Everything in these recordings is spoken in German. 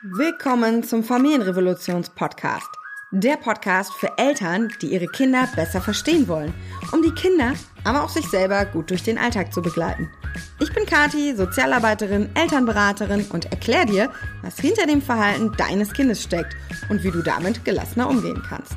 Willkommen zum Familienrevolutions-Podcast. Der Podcast für Eltern, die ihre Kinder besser verstehen wollen, um die Kinder, aber auch sich selber gut durch den Alltag zu begleiten. Ich bin Kati, Sozialarbeiterin, Elternberaterin und erkläre dir, was hinter dem Verhalten deines Kindes steckt und wie du damit gelassener umgehen kannst.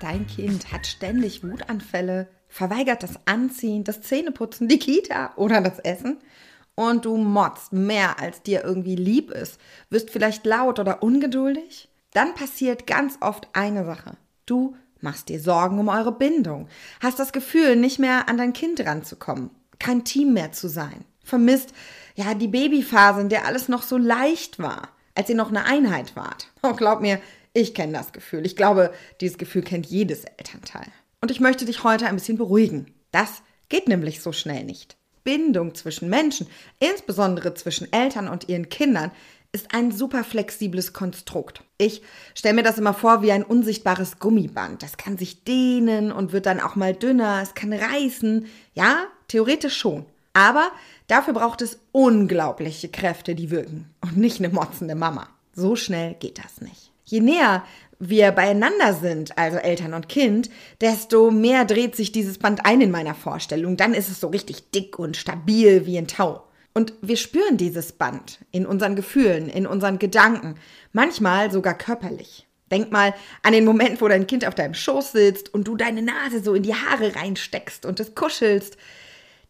Dein Kind hat ständig Wutanfälle, verweigert das Anziehen, das Zähneputzen, die Kita oder das Essen – und du motzt mehr, als dir irgendwie lieb ist, wirst vielleicht laut oder ungeduldig, dann passiert ganz oft eine Sache. Du machst dir Sorgen um eure Bindung, hast das Gefühl, nicht mehr an dein Kind ranzukommen, kein Team mehr zu sein, vermisst ja die Babyphase, in der alles noch so leicht war, als ihr noch eine Einheit wart. Oh, glaub mir, ich kenne das Gefühl. Ich glaube, dieses Gefühl kennt jedes Elternteil. Und ich möchte dich heute ein bisschen beruhigen. Das geht nämlich so schnell nicht. Bindung zwischen Menschen, insbesondere zwischen Eltern und ihren Kindern, ist ein super flexibles Konstrukt. Ich stelle mir das immer vor wie ein unsichtbares Gummiband. Das kann sich dehnen und wird dann auch mal dünner, es kann reißen. Ja, theoretisch schon. Aber dafür braucht es unglaubliche Kräfte, die wirken und nicht eine motzende Mama. So schnell geht das nicht. Je näher wir beieinander sind, also Eltern und Kind, desto mehr dreht sich dieses Band ein in meiner Vorstellung. Dann ist es so richtig dick und stabil wie ein Tau. Und wir spüren dieses Band in unseren Gefühlen, in unseren Gedanken, manchmal sogar körperlich. Denk mal an den Moment, wo dein Kind auf deinem Schoß sitzt und du deine Nase so in die Haare reinsteckst und es kuschelst.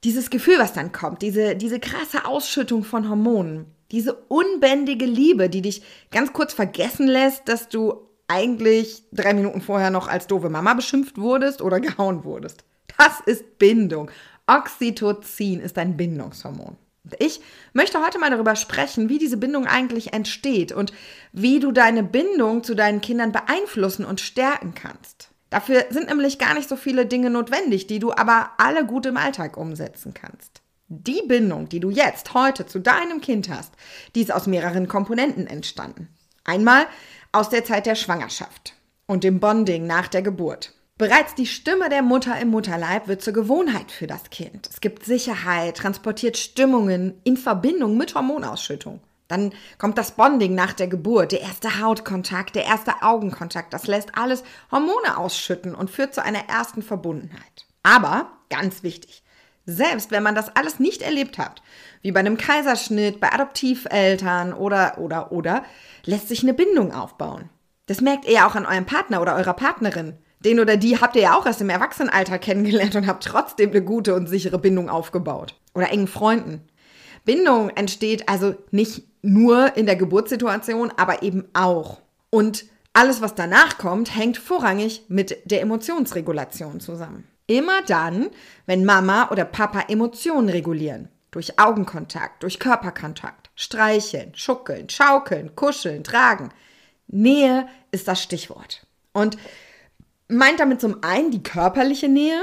Dieses Gefühl, was dann kommt, diese, diese krasse Ausschüttung von Hormonen, diese unbändige Liebe, die dich ganz kurz vergessen lässt, dass du eigentlich drei Minuten vorher noch als doofe Mama beschimpft wurdest oder gehauen wurdest. Das ist Bindung. Oxytocin ist ein Bindungshormon. Ich möchte heute mal darüber sprechen, wie diese Bindung eigentlich entsteht und wie du deine Bindung zu deinen Kindern beeinflussen und stärken kannst. Dafür sind nämlich gar nicht so viele Dinge notwendig, die du aber alle gut im Alltag umsetzen kannst. Die Bindung, die du jetzt heute zu deinem Kind hast, die ist aus mehreren Komponenten entstanden. Einmal aus der Zeit der Schwangerschaft und dem Bonding nach der Geburt. Bereits die Stimme der Mutter im Mutterleib wird zur Gewohnheit für das Kind. Es gibt Sicherheit, transportiert Stimmungen in Verbindung mit Hormonausschüttung. Dann kommt das Bonding nach der Geburt, der erste Hautkontakt, der erste Augenkontakt. Das lässt alles Hormone ausschütten und führt zu einer ersten Verbundenheit. Aber, ganz wichtig, selbst wenn man das alles nicht erlebt hat, wie bei einem Kaiserschnitt, bei Adoptiveltern oder, oder, oder, lässt sich eine Bindung aufbauen. Das merkt ihr ja auch an eurem Partner oder eurer Partnerin. Den oder die habt ihr ja auch erst im Erwachsenenalter kennengelernt und habt trotzdem eine gute und sichere Bindung aufgebaut. Oder engen Freunden. Bindung entsteht also nicht nur in der Geburtssituation, aber eben auch. Und alles, was danach kommt, hängt vorrangig mit der Emotionsregulation zusammen. Immer dann, wenn Mama oder Papa Emotionen regulieren. Durch Augenkontakt, durch Körperkontakt, streicheln, schuckeln, schaukeln, kuscheln, tragen. Nähe ist das Stichwort. Und meint damit zum einen die körperliche Nähe,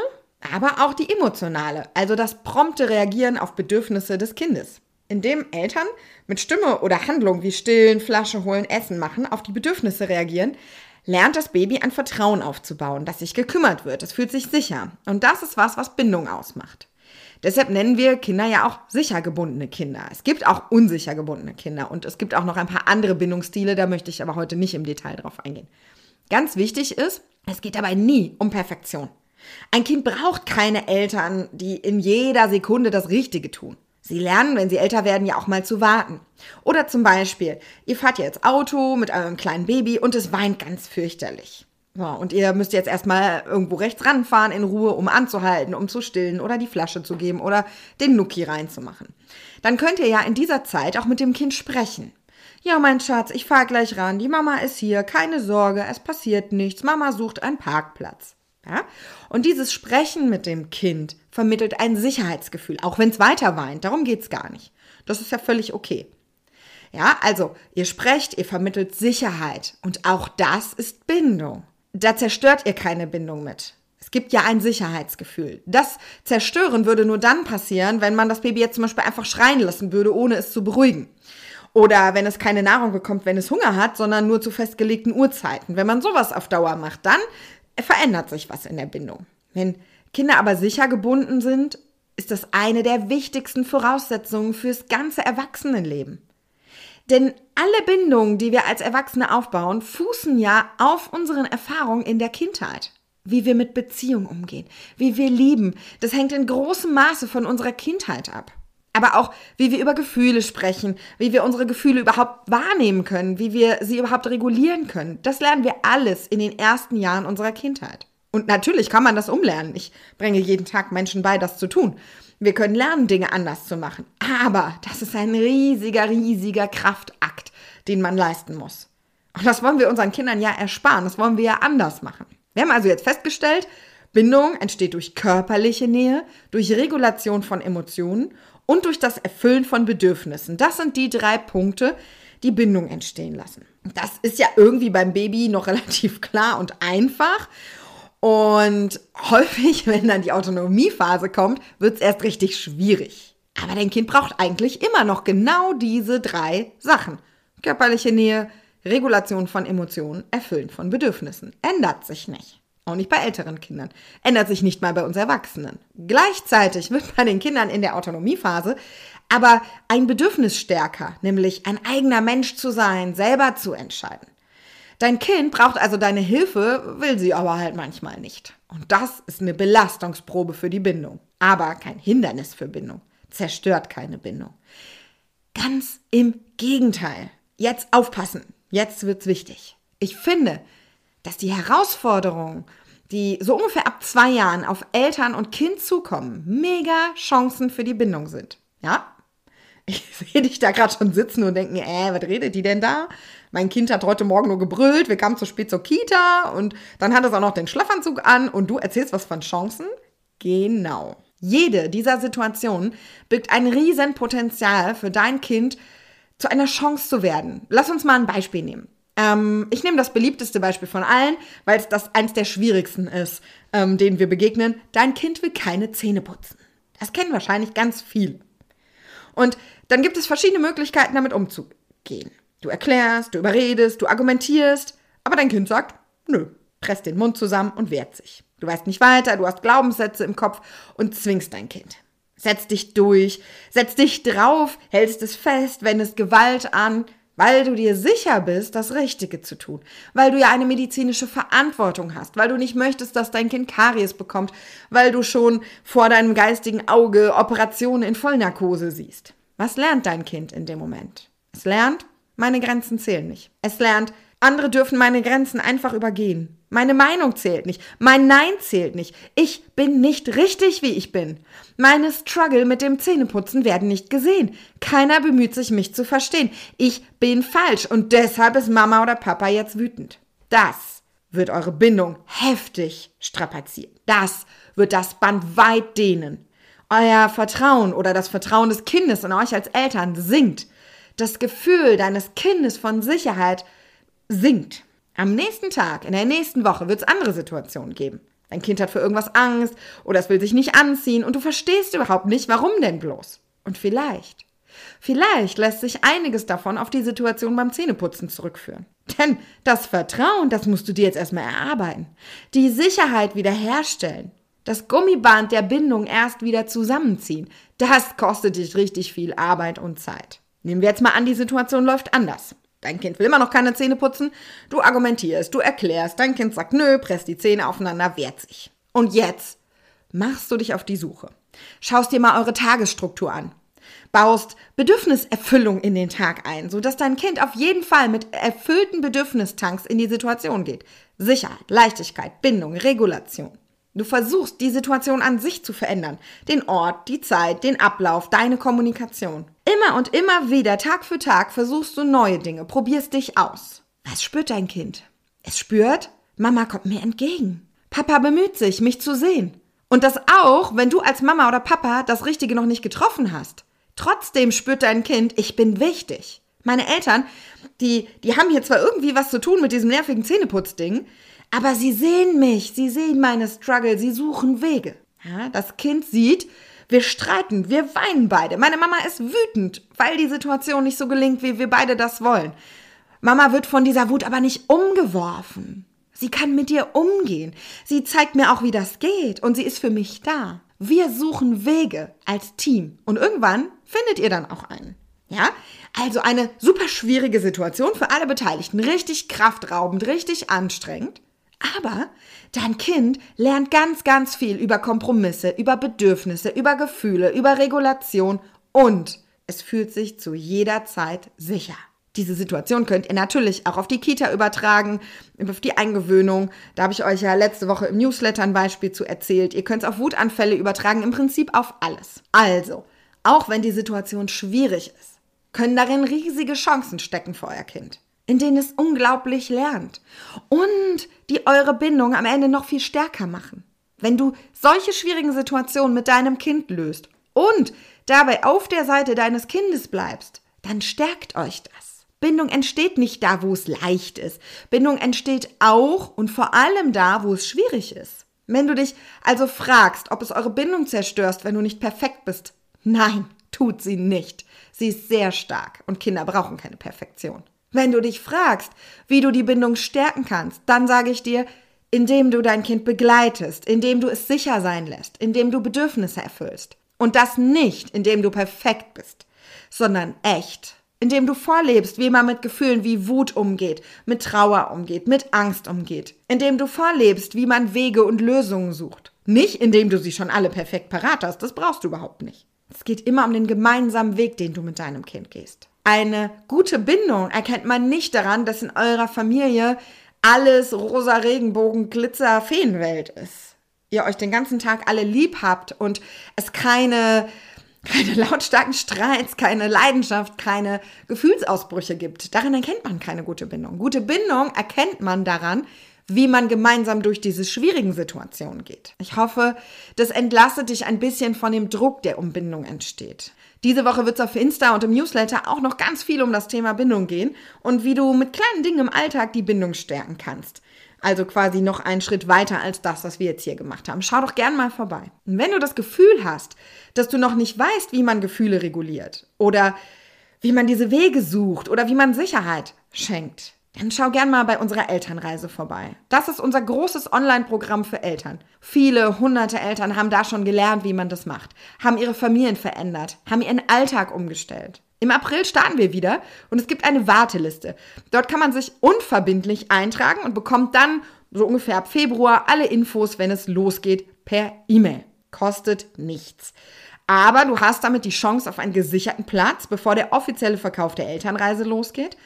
aber auch die emotionale, also das prompte Reagieren auf Bedürfnisse des Kindes. Indem Eltern mit Stimme oder Handlung wie Stillen, Flasche holen, Essen machen, auf die Bedürfnisse reagieren, lernt das Baby ein Vertrauen aufzubauen, dass sich gekümmert wird. Es fühlt sich sicher. Und das ist was, was Bindung ausmacht. Deshalb nennen wir Kinder ja auch sicher gebundene Kinder. Es gibt auch unsicher gebundene Kinder und es gibt auch noch ein paar andere Bindungsstile, da möchte ich aber heute nicht im Detail drauf eingehen. Ganz wichtig ist, es geht dabei nie um Perfektion. Ein Kind braucht keine Eltern, die in jeder Sekunde das Richtige tun. Sie lernen, wenn sie älter werden, ja auch mal zu warten. Oder zum Beispiel, ihr fahrt jetzt Auto mit eurem kleinen Baby und es weint ganz fürchterlich. So, und ihr müsst jetzt erstmal irgendwo rechts ranfahren in Ruhe, um anzuhalten, um zu stillen oder die Flasche zu geben oder den Nuki reinzumachen. Dann könnt ihr ja in dieser Zeit auch mit dem Kind sprechen. Ja, mein Schatz, ich fahr gleich ran. Die Mama ist hier. Keine Sorge, es passiert nichts. Mama sucht einen Parkplatz. Ja? Und dieses Sprechen mit dem Kind vermittelt ein Sicherheitsgefühl, auch wenn es weiter weint. Darum geht's gar nicht. Das ist ja völlig okay. Ja, also ihr sprecht, ihr vermittelt Sicherheit und auch das ist Bindung da zerstört ihr keine Bindung mit. Es gibt ja ein Sicherheitsgefühl. Das Zerstören würde nur dann passieren, wenn man das Baby jetzt zum Beispiel einfach schreien lassen würde, ohne es zu beruhigen. Oder wenn es keine Nahrung bekommt, wenn es Hunger hat, sondern nur zu festgelegten Uhrzeiten. Wenn man sowas auf Dauer macht, dann verändert sich was in der Bindung. Wenn Kinder aber sicher gebunden sind, ist das eine der wichtigsten Voraussetzungen fürs ganze Erwachsenenleben. Denn alle Bindungen, die wir als Erwachsene aufbauen, fußen ja auf unseren Erfahrungen in der Kindheit. Wie wir mit Beziehungen umgehen, wie wir lieben, das hängt in großem Maße von unserer Kindheit ab. Aber auch, wie wir über Gefühle sprechen, wie wir unsere Gefühle überhaupt wahrnehmen können, wie wir sie überhaupt regulieren können. Das lernen wir alles in den ersten Jahren unserer Kindheit. Und natürlich kann man das umlernen. Ich bringe jeden Tag Menschen bei, das zu tun. Wir können lernen, Dinge anders zu machen. Aber das ist ein riesiger, riesiger Kraftakt, den man leisten muss. Und das wollen wir unseren Kindern ja ersparen. Das wollen wir ja anders machen. Wir haben also jetzt festgestellt, Bindung entsteht durch körperliche Nähe, durch Regulation von Emotionen und durch das Erfüllen von Bedürfnissen. Das sind die drei Punkte, die Bindung entstehen lassen. Das ist ja irgendwie beim Baby noch relativ klar und einfach. Und häufig, wenn dann die Autonomiephase kommt, wird es erst richtig schwierig. Aber dein Kind braucht eigentlich immer noch genau diese drei Sachen. Körperliche Nähe, Regulation von Emotionen, Erfüllen von Bedürfnissen. Ändert sich nicht. Auch nicht bei älteren Kindern. Ändert sich nicht mal bei uns Erwachsenen. Gleichzeitig wird bei den Kindern in der Autonomiephase aber ein Bedürfnis stärker, nämlich ein eigener Mensch zu sein, selber zu entscheiden. Dein Kind braucht also deine Hilfe, will sie aber halt manchmal nicht. Und das ist eine Belastungsprobe für die Bindung. Aber kein Hindernis für Bindung. Zerstört keine Bindung. Ganz im Gegenteil. Jetzt aufpassen. Jetzt wird's wichtig. Ich finde, dass die Herausforderungen, die so ungefähr ab zwei Jahren auf Eltern und Kind zukommen, mega Chancen für die Bindung sind. Ja? Ich sehe dich da gerade schon sitzen und denken, äh, was redet die denn da? Mein Kind hat heute Morgen nur gebrüllt, wir kamen zu spät zur Kita und dann hat es auch noch den Schlafanzug an und du erzählst was von Chancen? Genau. Jede dieser Situationen birgt ein Riesenpotenzial für dein Kind, zu einer Chance zu werden. Lass uns mal ein Beispiel nehmen. Ähm, ich nehme das beliebteste Beispiel von allen, weil es das eins der schwierigsten ist, ähm, denen wir begegnen. Dein Kind will keine Zähne putzen. Das kennen wahrscheinlich ganz viele. Und dann gibt es verschiedene Möglichkeiten, damit umzugehen. Du erklärst, du überredest, du argumentierst, aber dein Kind sagt, nö, presst den Mund zusammen und wehrt sich. Du weißt nicht weiter, du hast Glaubenssätze im Kopf und zwingst dein Kind. Setz dich durch, setz dich drauf, hältst es fest, wendest Gewalt an, weil du dir sicher bist, das Richtige zu tun, weil du ja eine medizinische Verantwortung hast, weil du nicht möchtest, dass dein Kind Karies bekommt, weil du schon vor deinem geistigen Auge Operationen in Vollnarkose siehst. Was lernt dein Kind in dem Moment? Es lernt, meine Grenzen zählen nicht. Es lernt, andere dürfen meine Grenzen einfach übergehen. Meine Meinung zählt nicht. Mein Nein zählt nicht. Ich bin nicht richtig, wie ich bin. Meine Struggle mit dem Zähneputzen werden nicht gesehen. Keiner bemüht sich, mich zu verstehen. Ich bin falsch und deshalb ist Mama oder Papa jetzt wütend. Das wird eure Bindung heftig strapazieren. Das wird das Band weit dehnen. Euer Vertrauen oder das Vertrauen des Kindes in euch als Eltern sinkt. Das Gefühl deines Kindes von Sicherheit sinkt. Am nächsten Tag, in der nächsten Woche wird es andere Situationen geben. Dein Kind hat für irgendwas Angst oder es will sich nicht anziehen und du verstehst überhaupt nicht, warum denn bloß. Und vielleicht, vielleicht lässt sich einiges davon auf die Situation beim Zähneputzen zurückführen. Denn das Vertrauen, das musst du dir jetzt erstmal erarbeiten. Die Sicherheit wiederherstellen das Gummiband der Bindung erst wieder zusammenziehen, das kostet dich richtig viel Arbeit und Zeit. Nehmen wir jetzt mal an, die Situation läuft anders. Dein Kind will immer noch keine Zähne putzen, du argumentierst, du erklärst, dein Kind sagt nö, presst die Zähne aufeinander, wehrt sich. Und jetzt machst du dich auf die Suche. Schaust dir mal eure Tagesstruktur an. Baust Bedürfniserfüllung in den Tag ein, sodass dein Kind auf jeden Fall mit erfüllten Bedürfnistanks in die Situation geht. Sicherheit, Leichtigkeit, Bindung, Regulation. Du versuchst, die Situation an sich zu verändern. Den Ort, die Zeit, den Ablauf, deine Kommunikation. Immer und immer wieder, Tag für Tag, versuchst du neue Dinge, probierst dich aus. Was spürt dein Kind? Es spürt, Mama kommt mir entgegen. Papa bemüht sich, mich zu sehen. Und das auch, wenn du als Mama oder Papa das Richtige noch nicht getroffen hast. Trotzdem spürt dein Kind, ich bin wichtig. Meine Eltern, die, die haben hier zwar irgendwie was zu tun mit diesem nervigen Zähneputzding, aber sie sehen mich, sie sehen meine Struggle, sie suchen Wege. Ja, das Kind sieht, wir streiten, wir weinen beide. Meine Mama ist wütend, weil die Situation nicht so gelingt, wie wir beide das wollen. Mama wird von dieser Wut aber nicht umgeworfen. Sie kann mit dir umgehen. Sie zeigt mir auch, wie das geht und sie ist für mich da. Wir suchen Wege als Team und irgendwann findet ihr dann auch einen. Ja, also eine super schwierige Situation für alle Beteiligten, richtig kraftraubend, richtig anstrengend. Aber dein Kind lernt ganz, ganz viel über Kompromisse, über Bedürfnisse, über Gefühle, über Regulation und es fühlt sich zu jeder Zeit sicher. Diese Situation könnt ihr natürlich auch auf die Kita übertragen, auf die Eingewöhnung. Da habe ich euch ja letzte Woche im Newsletter ein Beispiel zu erzählt. Ihr könnt es auf Wutanfälle übertragen, im Prinzip auf alles. Also, auch wenn die Situation schwierig ist, können darin riesige Chancen stecken für euer Kind, in denen es unglaublich lernt und die eure Bindung am Ende noch viel stärker machen. Wenn du solche schwierigen Situationen mit deinem Kind löst und dabei auf der Seite deines Kindes bleibst, dann stärkt euch das. Bindung entsteht nicht da, wo es leicht ist. Bindung entsteht auch und vor allem da, wo es schwierig ist. Wenn du dich also fragst, ob es eure Bindung zerstörst, wenn du nicht perfekt bist, nein, tut sie nicht. Sie ist sehr stark und Kinder brauchen keine Perfektion. Wenn du dich fragst, wie du die Bindung stärken kannst, dann sage ich dir, indem du dein Kind begleitest, indem du es sicher sein lässt, indem du Bedürfnisse erfüllst. Und das nicht, indem du perfekt bist, sondern echt. Indem du vorlebst, wie man mit Gefühlen wie Wut umgeht, mit Trauer umgeht, mit Angst umgeht. Indem du vorlebst, wie man Wege und Lösungen sucht. Nicht, indem du sie schon alle perfekt parat hast, das brauchst du überhaupt nicht. Es geht immer um den gemeinsamen Weg, den du mit deinem Kind gehst. Eine gute Bindung erkennt man nicht daran, dass in eurer Familie alles rosa Regenbogen, Glitzer, Feenwelt ist ihr euch den ganzen Tag alle lieb habt und es keine, keine lautstarken Streits, keine Leidenschaft, keine Gefühlsausbrüche gibt. Daran erkennt man keine gute Bindung. Gute Bindung erkennt man daran, wie man gemeinsam durch diese schwierigen Situationen geht. Ich hoffe, das entlastet dich ein bisschen von dem Druck, der um Bindung entsteht. Diese Woche wird es auf Insta und im Newsletter auch noch ganz viel um das Thema Bindung gehen und wie du mit kleinen Dingen im Alltag die Bindung stärken kannst. Also quasi noch einen Schritt weiter als das, was wir jetzt hier gemacht haben. Schau doch gern mal vorbei. Und wenn du das Gefühl hast, dass du noch nicht weißt, wie man Gefühle reguliert oder wie man diese Wege sucht oder wie man Sicherheit schenkt, dann schau gern mal bei unserer Elternreise vorbei. Das ist unser großes Online-Programm für Eltern. Viele hunderte Eltern haben da schon gelernt, wie man das macht, haben ihre Familien verändert, haben ihren Alltag umgestellt. Im April starten wir wieder und es gibt eine Warteliste. Dort kann man sich unverbindlich eintragen und bekommt dann so ungefähr ab Februar alle Infos, wenn es losgeht, per E-Mail. Kostet nichts. Aber du hast damit die Chance auf einen gesicherten Platz, bevor der offizielle Verkauf der Elternreise losgeht.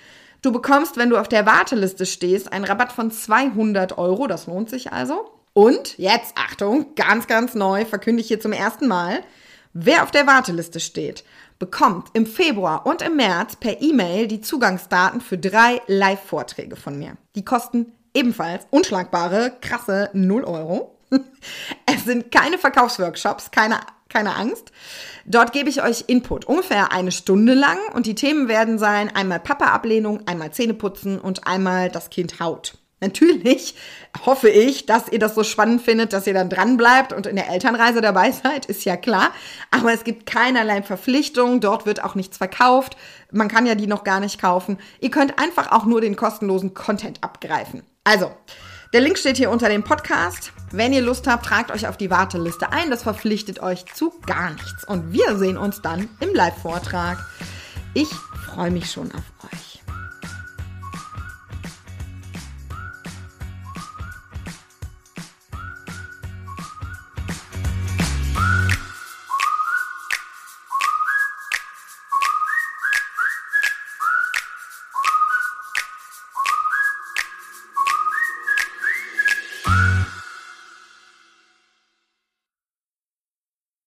Du bekommst, wenn du auf der Warteliste stehst, einen Rabatt von 200 Euro. Das lohnt sich also. Und jetzt, Achtung, ganz, ganz neu, verkünde ich hier zum ersten Mal. Wer auf der Warteliste steht, bekommt im Februar und im März per E-Mail die Zugangsdaten für drei Live-Vorträge von mir. Die kosten ebenfalls unschlagbare, krasse 0 Euro. Es sind keine Verkaufsworkshops, keine, keine Angst. Dort gebe ich euch Input, ungefähr eine Stunde lang und die Themen werden sein einmal Papa-Ablehnung, einmal Zähneputzen und einmal das Kind Haut. Natürlich hoffe ich, dass ihr das so spannend findet, dass ihr dann dran bleibt und in der Elternreise dabei seid, ist ja klar. Aber es gibt keinerlei Verpflichtung, dort wird auch nichts verkauft. Man kann ja die noch gar nicht kaufen. Ihr könnt einfach auch nur den kostenlosen Content abgreifen. Also, der Link steht hier unter dem Podcast. Wenn ihr Lust habt, tragt euch auf die Warteliste ein. Das verpflichtet euch zu gar nichts. Und wir sehen uns dann im Live-Vortrag. Ich freue mich schon auf euch.